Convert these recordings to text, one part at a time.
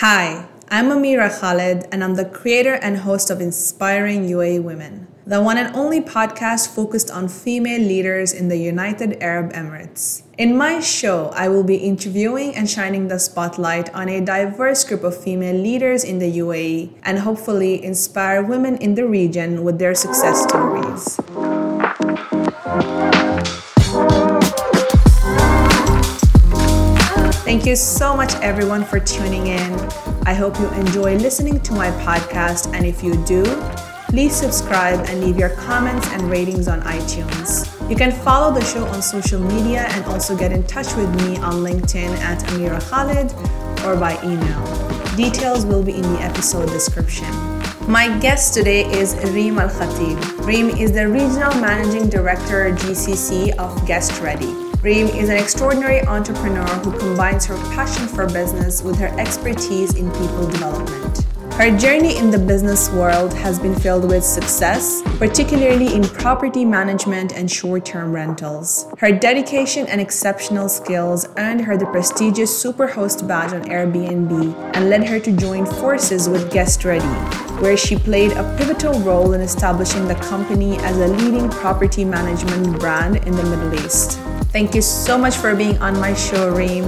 Hi, I'm Ameera Khalid, and I'm the creator and host of Inspiring UAE Women, the one and only podcast focused on female leaders in the United Arab Emirates. In my show, I will be interviewing and shining the spotlight on a diverse group of female leaders in the UAE and hopefully inspire women in the region with their success stories. Thank you so much, everyone, for tuning in. I hope you enjoy listening to my podcast, and if you do, please subscribe and leave your comments and ratings on iTunes. You can follow the show on social media and also get in touch with me on LinkedIn at Ameera Khalid or by email. Details will be in the episode description. My guest today is Reem Al Khatib. Reem is the Regional Managing Director GCC of GuestReady. Reem is an extraordinary entrepreneur who combines her passion for business with her expertise in people development. Her journey in the business world has been filled with success, particularly in property management and short term rentals. Her dedication and exceptional skills earned her the prestigious Superhost badge on Airbnb and led her to join forces with GuestReady, where she played a pivotal role in establishing the company as a leading property management brand in the Middle East. Thank you so much for being on my show, Reem.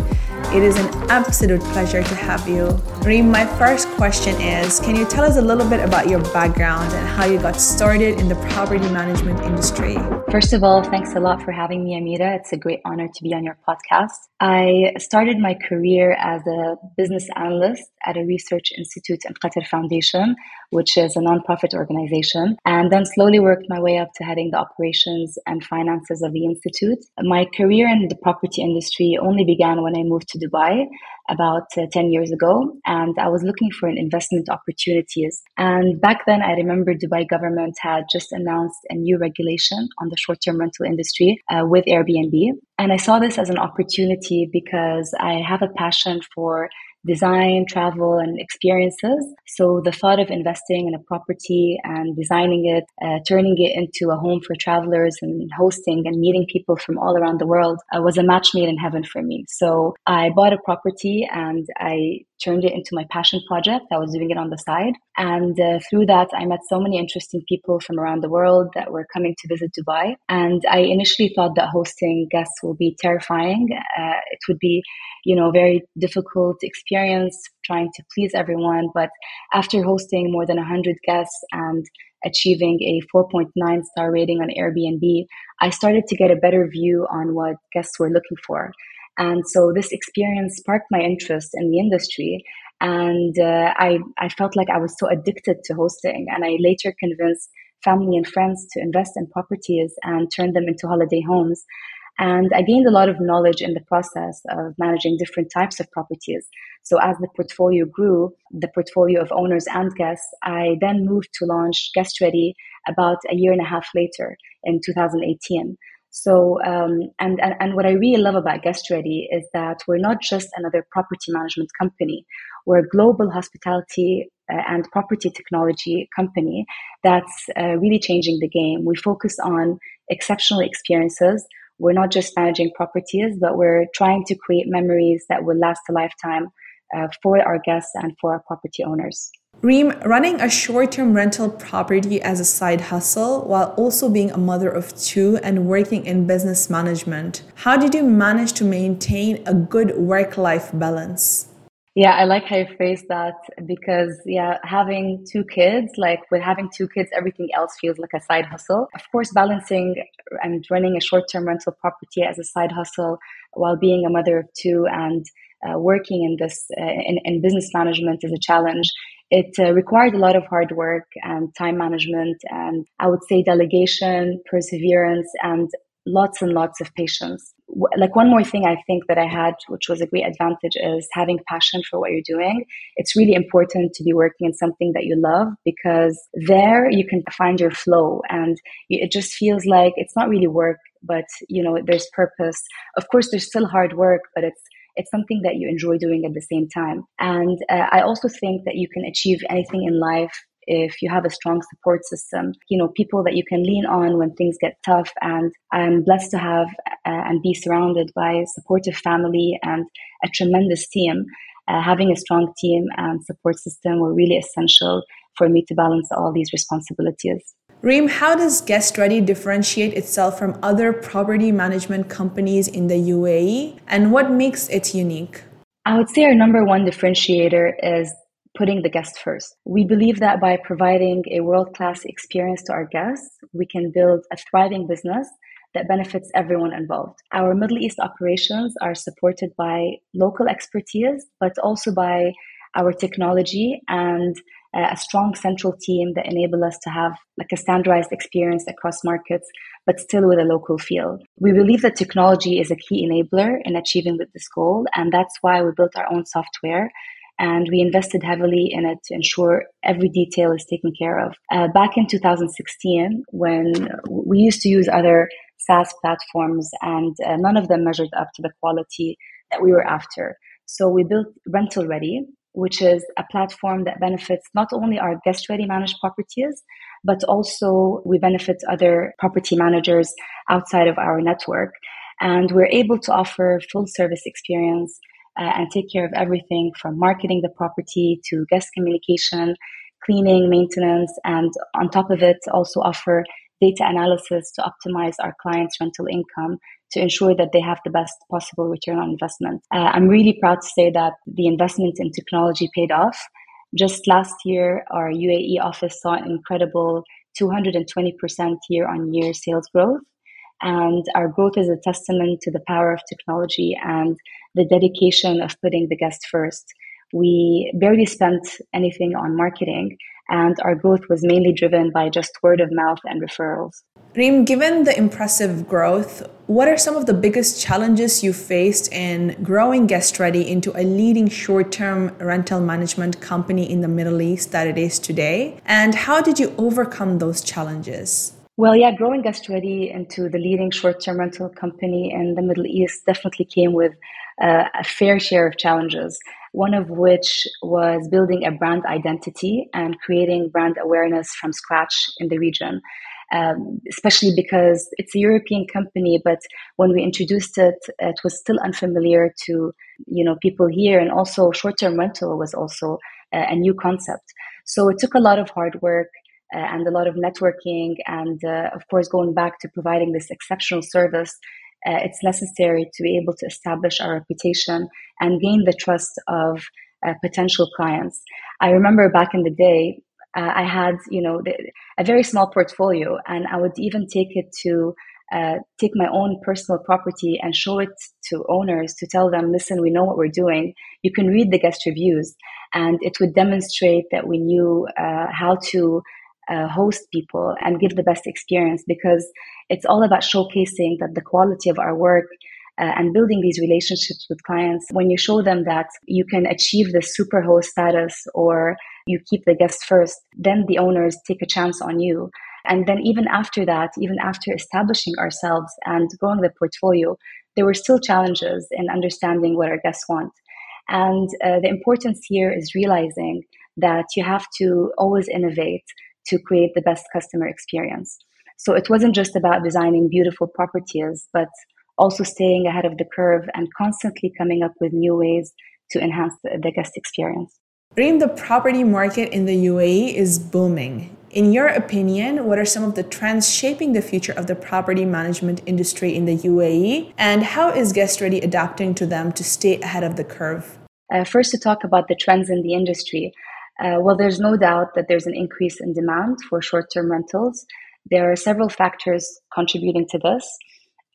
It is an absolute pleasure to have you. Reem, my first question is Can you tell us a little bit about your background and how you got started in the property management industry? First of all, thanks a lot for having me, Ameera. It's a great honor to be on your podcast. I started my career as a business analyst at a research institute in Qatar Foundation, which is a nonprofit organization, and then slowly worked my way up to heading the operations and finances of the institute. My career in the property industry only began when I moved to Dubai about uh, 10 years ago and I was looking for an investment opportunities. And back then I remember Dubai government had just announced a new regulation on the short-term rental industry uh, with Airbnb. And I saw this as an opportunity because I have a passion for design, travel, and experiences. So the thought of investing in a property and designing it, uh, turning it into a home for travelers and hosting and meeting people from all around the world uh, was a match made in heaven for me. So I bought a property and I turned it into my passion project. I was doing it on the side. And uh, through that, I met so many interesting people from around the world that were coming to visit Dubai. And I initially thought that hosting guests will be terrifying. Uh, it would be, you know, very difficult experience trying to please everyone. But after hosting more than 100 guests and achieving a 4.9 star rating on Airbnb, I started to get a better view on what guests were looking for. And so this experience sparked my interest in the industry. And uh, I, I felt like I was so addicted to hosting. And I later convinced family and friends to invest in properties and turn them into holiday homes. And I gained a lot of knowledge in the process of managing different types of properties. So as the portfolio grew, the portfolio of owners and guests, I then moved to launch GuestReady about a year and a half later in 2018. So, um, and, and, and what I really love about GuestReady is that we're not just another property management company. We're a global hospitality uh, and property technology company that's uh, really changing the game. We focus on exceptional experiences. We're not just managing properties, but we're trying to create memories that will last a lifetime uh, for our guests and for our property owners. Reem, running a short term rental property as a side hustle while also being a mother of two and working in business management, how did you manage to maintain a good work life balance? Yeah, I like how you phrase that because, yeah, having two kids, like with having two kids, everything else feels like a side hustle. Of course, balancing and running a short term rental property as a side hustle while being a mother of two and uh, working in this uh, in, in business management is a challenge it uh, required a lot of hard work and time management and I would say delegation, perseverance, and lots and lots of patience. Like one more thing I think that I had, which was a great advantage, is having passion for what you're doing. It's really important to be working in something that you love because there you can find your flow and it just feels like it's not really work, but you know, there's purpose. Of course, there's still hard work, but it's it's something that you enjoy doing at the same time. And uh, I also think that you can achieve anything in life if you have a strong support system, you know, people that you can lean on when things get tough. And I'm blessed to have uh, and be surrounded by a supportive family and a tremendous team. uh, having a strong team and support system were really essential for me to balance all these responsibilities. Reem, how does GuestReady differentiate itself from other property management companies in the UAE and what makes it unique? I would say our number one differentiator is putting the guest first. We believe that by providing a world class experience to our guests, we can build a thriving business that benefits everyone involved. Our Middle East operations are supported by local expertise, but also by our technology and a strong central team that enable us to have like a standardized experience across markets, but still with a local feel. We believe that technology is a key enabler in achieving this goal, and that's why we built our own software and we invested heavily in it to ensure every detail is taken care of. Uh, back in 2016, when we used to use other SaaS platforms, and uh, none of them measured up to the quality that we were after. So we built RentalReady, which is a platform that benefits not only our GuestReady managed properties, but also we benefit other property managers outside of our network. And we're able to offer full service experience uh, and take care of everything from marketing the property to guest communication, cleaning, maintenance, and on top of it, also offer data analysis to optimize our clients' rental income to ensure that they have the best possible return on investment. Uh, I'm really proud to say that the investment in technology paid off. Just last year, our UAE office saw an incredible 220% year on year sales growth. And our growth is a testament to the power of technology and the dedication of putting the guest first. We barely spent anything on marketing, and our growth was mainly driven by just word of mouth and referrals. Reem, given the impressive growth, what are some of the biggest challenges you faced in growing GuestReady into a leading short term rental management company in the Middle East that it is today? And how did you overcome those challenges? Well, yeah, growing GuestReady into the leading short term rental company in the Middle East definitely came with uh, a fair share of challenges one of which was building a brand identity and creating brand awareness from scratch in the region. Um, especially because it's a European company, but when we introduced it, it was still unfamiliar to you know people here, and also short-term rental was also a, a new concept. So it took a lot of hard work uh, and a lot of networking, and uh, of course going back to providing this exceptional service uh, it's necessary to be able to establish our reputation and gain the trust of uh, potential clients. I remember back in the day, uh, I had you know the, a very small portfolio, and I would even take it to uh, take my own personal property and show it to owners to tell them, listen, we know what we're doing. You can read the guest reviews, and it would demonstrate that we knew uh, how to uh, host people and give the best experience because it's all about showcasing that the quality of our work uh, and building these relationships with clients. When you show them that you can achieve the super host status or you keep the guests first then the owners take a chance on you. And then even after that even after establishing ourselves and growing the portfolio there were still challenges in understanding what our guests want. And uh, the importance here is realizing that you have to always innovate to create the best customer experience. So it wasn't just about designing beautiful properties, but also staying ahead of the curve and constantly coming up with new ways to enhance the, guest experience. Reem, the property market in the UAE is booming. In your opinion, what are some of the trends shaping the future of the property management industry in the UAE? And how is GuestReady adapting to them to stay ahead of the curve? Uh, first, to talk about the trends in the industry. Uh, well, there's no doubt that there's an increase in demand for short term rentals. There are several factors contributing to this.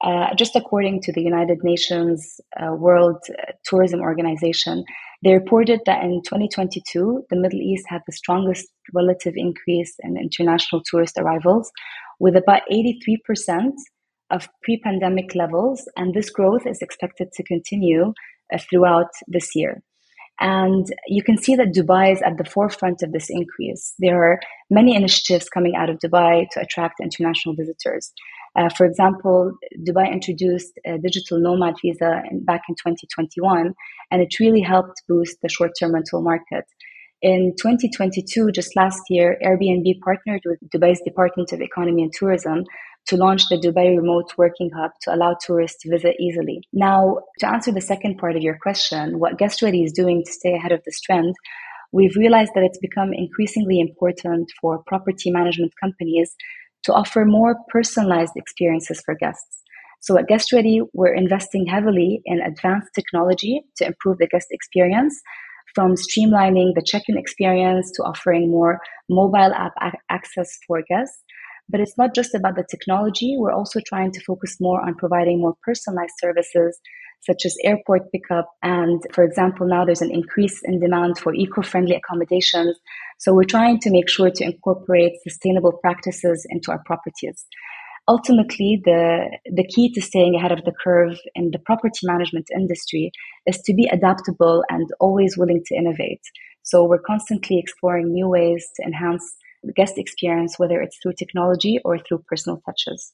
Uh, just according to the United Nations uh, World Tourism Organization, they reported that in 2022, the Middle East had the strongest relative increase in international tourist arrivals, with about 83% of pre pandemic levels, and this growth is expected to continue uh, throughout this year. And you can see that Dubai is at the forefront of this increase. There are many initiatives coming out of Dubai to attract international visitors. Uh, for example, Dubai introduced a digital nomad visa in, back in 2021, and it really helped boost the short term rental market. In 2022, just last year, Airbnb partnered with Dubai's Department of Economy and Tourism to launch the Dubai Remote Working Hub to allow tourists to visit easily. Now, to answer the second part of your question, what GuestReady is doing to stay ahead of this trend, we've realized that it's become increasingly important for property management companies to offer more personalized experiences for guests. So at GuestReady, we're investing heavily in advanced technology to improve the guest experience, from streamlining the check-in experience to offering more mobile app access for guests. But it's not just about the technology. We're also trying to focus more on providing more personalized services such as airport pickup. And for example, now there's an increase in demand for eco-friendly accommodations. So we're trying to make sure to incorporate sustainable practices into our properties. Ultimately, the, the key to staying ahead of the curve in the property management industry is to be adaptable and always willing to innovate. So we're constantly exploring new ways to enhance guest experience, whether it's through technology or through personal touches.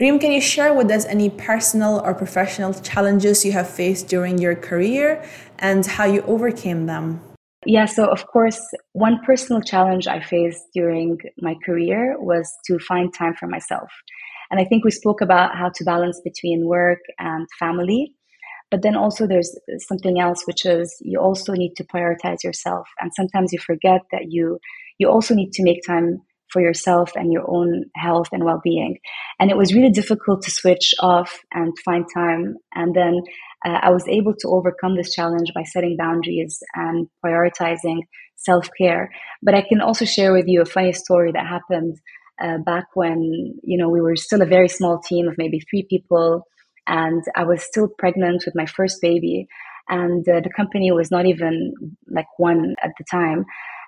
Reem, can you share with us any personal or professional challenges you have faced during your career and how you overcame them? Yeah, so of course, one personal challenge I faced during my career was to find time for myself. And I think we spoke about how to balance between work and family. But then also there's something else, which is you also need to prioritize yourself. And sometimes you forget that you you also need to make time for yourself and your own health and well-being. And it was really difficult to switch off and find time. And then uh, I was able to overcome this challenge by setting boundaries and prioritizing self-care. But I can also share with you a funny story that happened uh, back when you know we were still a very small team of maybe three people, and I was still pregnant with my first baby, and uh, the company was not even like one at the time.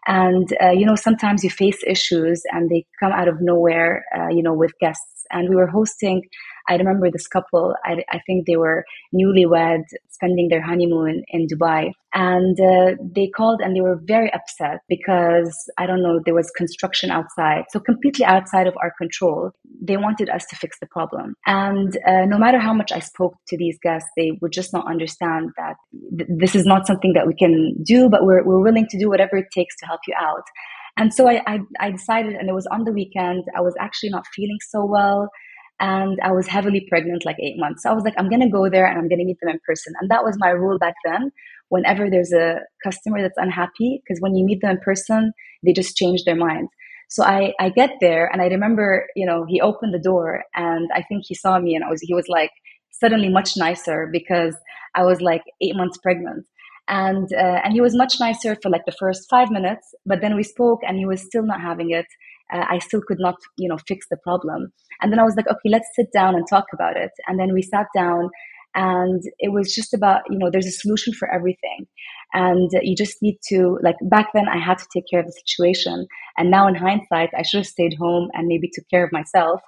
And uh, you know sometimes you face issues and they come out of nowhere, uh, you know, with guests. And we were hosting I remember this couple, I, I think they were newlywed, spending their honeymoon in Dubai. And uh, they called and they were very upset because, I don't know, there was construction outside. So completely outside of our control. They wanted us to fix the problem. And uh, no matter how much I spoke to these guests, they would just not understand that th- this is not something that we can do, but we're, we're willing to do whatever it takes to help you out. And so I, I, I decided, and it was on the weekend, I was actually not feeling so well and I was heavily pregnant, like eight months. So I was like, I'm gonna go there and I'm gonna meet them in person. And that was my rule back then. Whenever there's a customer that's unhappy, because when you meet them in person, they just change their mind. So I, I get there and I remember, you know, he opened the door and I think he saw me and I was, he was like suddenly much nicer because I was like eight months pregnant. And, uh, and he was much nicer for like the first five minutes, but then we spoke and he was still not having it uh, I still could not, you know, fix the problem. And then I was like, okay, let's sit down and talk about it. And then we sat down and it was just about, you know, there's a solution for everything. And you just need to, like, back then I had to take care of the situation. And now in hindsight, I should have stayed home and maybe took care of myself.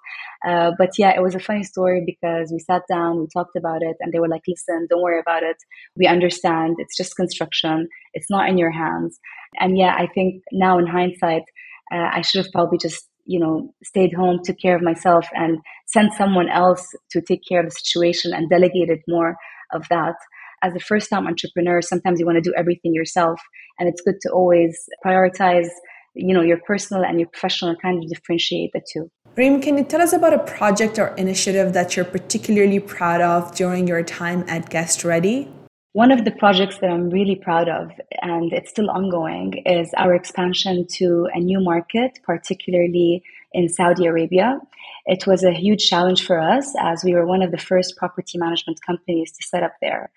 Uh, but yeah, it was a funny story because we sat down, we talked about it, and they were like, listen, don't worry about it. We understand. It's just construction. It's not in your hands. And yeah, I think now in hindsight, uh, I should have probably just, you know, stayed home, took care of myself, and sent someone else to take care of the situation and delegated more of that. As a first time entrepreneur, sometimes you want to do everything yourself, and it's good to always prioritize, you know, your personal and your professional and kind of differentiate the two. Reem, can you tell us about a project or initiative that you're particularly proud of during your time at GuestReady? One of the projects that I'm really proud of, and it's still ongoing, is our expansion to a new market, particularly in Saudi Arabia. It was a huge challenge for us as we were one of the first property management companies to set up there.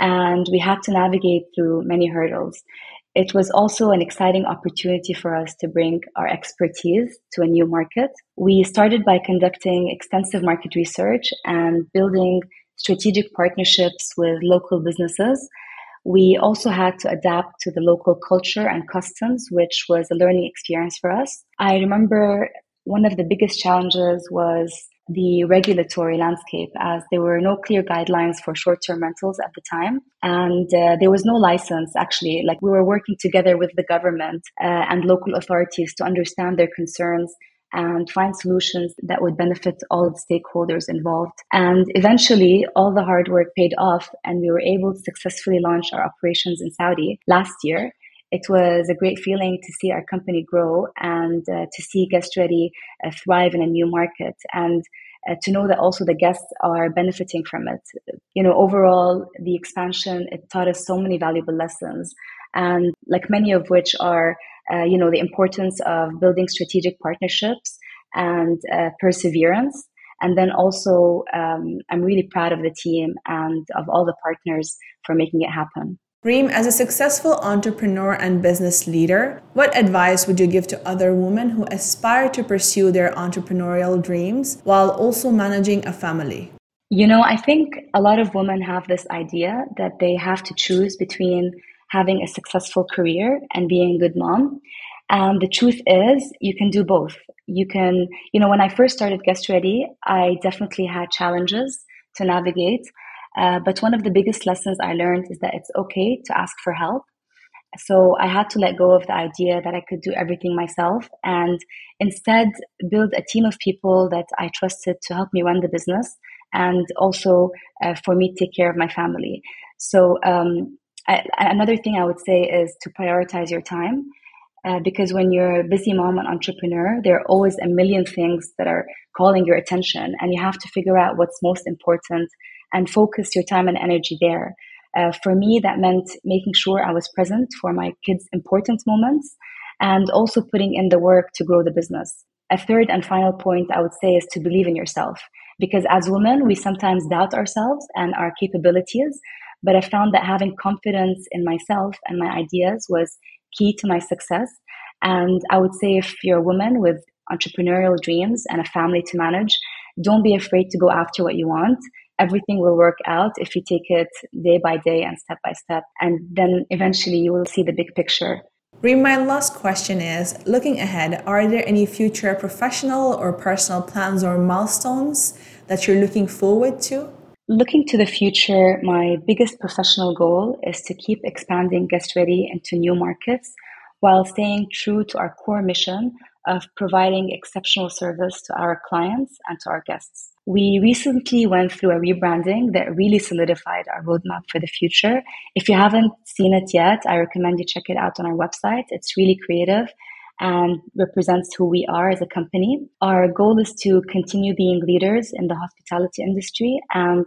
And we had to navigate through many hurdles. It was also an exciting opportunity for us to bring our expertise to a new market. We started by conducting extensive market research and building strategic partnerships with local businesses. We also had to adapt to the local culture and customs, which was a learning experience for us. I remember one of the biggest challenges was the regulatory landscape as there were no clear guidelines for short-term rentals at the time and uh, there was no license actually like we were working together with the government uh, and local authorities to understand their concerns and find solutions that would benefit all the stakeholders involved. And eventually, all the hard work paid off, and we were able to successfully launch our operations in Saudi last year. it was a great feeling to see our company grow and uh, to see GuestReady uh, thrive in a new market and uh, to know that also the guests are benefiting from it. You know, overall, the expansion, it taught us so many valuable lessons and like many of which are, uh, you know, the importance of building strategic partnerships and uh, perseverance. And then also, um, I'm really proud of the team and of all the partners for making it happen. Reem, as a successful entrepreneur and business leader, what advice would you give to other women who aspire to pursue their entrepreneurial dreams while also managing a family? You know, I think a lot of women have this idea that they have to choose between having a successful career and being a good mom. And the truth is, you can do both. You can, you know, when I first started GuestReady, I definitely had challenges to navigate. Uh, but one of the biggest lessons I learned is that it's okay to ask for help. So I had to let go of the idea that I could do everything myself and instead build a team of people that I trusted to help me run the business and also uh, for me to take care of my family. So um, I, another thing I would say is to prioritize your time. Uh, because when you're a busy mom and entrepreneur, there are always a million things that are calling your attention, and you have to figure out what's most important and focus your time and energy there. Uh, for me, that meant making sure I was present for my kids' important moments and also putting in the work to grow the business. A third and final point I would say is to believe in yourself. Because as women, we sometimes doubt ourselves and our capabilities. But I found that having confidence in myself and my ideas was key to my success. And I would say if you're a woman with entrepreneurial dreams and a family to manage, don't be afraid to go after what you want everything will work out if you take it day by day and step by step. And then eventually you will see the big picture. Reem, my last question is looking ahead, are there any future professional or personal plans or milestones that you're looking forward to? Looking to the future, my biggest professional goal is to keep expanding GuestReady into new markets while staying true to our core mission of providing exceptional service to our clients and to our guests. We recently went through a rebranding that really solidified our roadmap for the future. If you haven't seen it yet, I recommend you check it out on our website. It's really creative and represents who we are as a company. Our goal is to continue being leaders in the hospitality industry and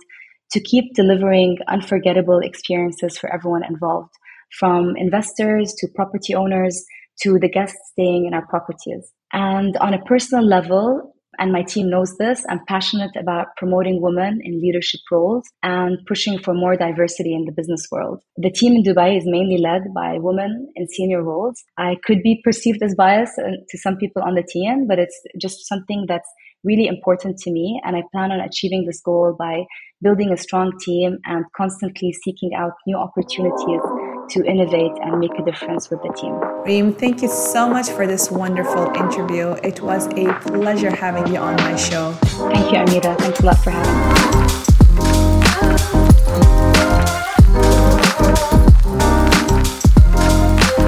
to keep delivering unforgettable experiences for everyone involved, from investors to property owners to the guests staying in our properties. And on a personal level, and my team knows this. I'm passionate about promoting women in leadership roles and pushing for more diversity in the business world. The team in Dubai is mainly led by women in senior roles. I could be perceived as biased uh, to some people on the team, but it's just something that's really important to me. And I plan on achieving this goal by building a strong team and constantly seeking out new opportunities to innovate and make a difference with the team. Reem, thank you so much for this wonderful interview. It was a pleasure having you on my show. Thank you, Ameera. Thanks a lot for having me.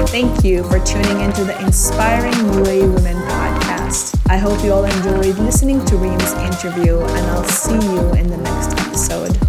Thank you for tuning into the Inspiring UAE Women podcast. I hope you all enjoyed listening to Reem's interview, and I'll see you in the next episode.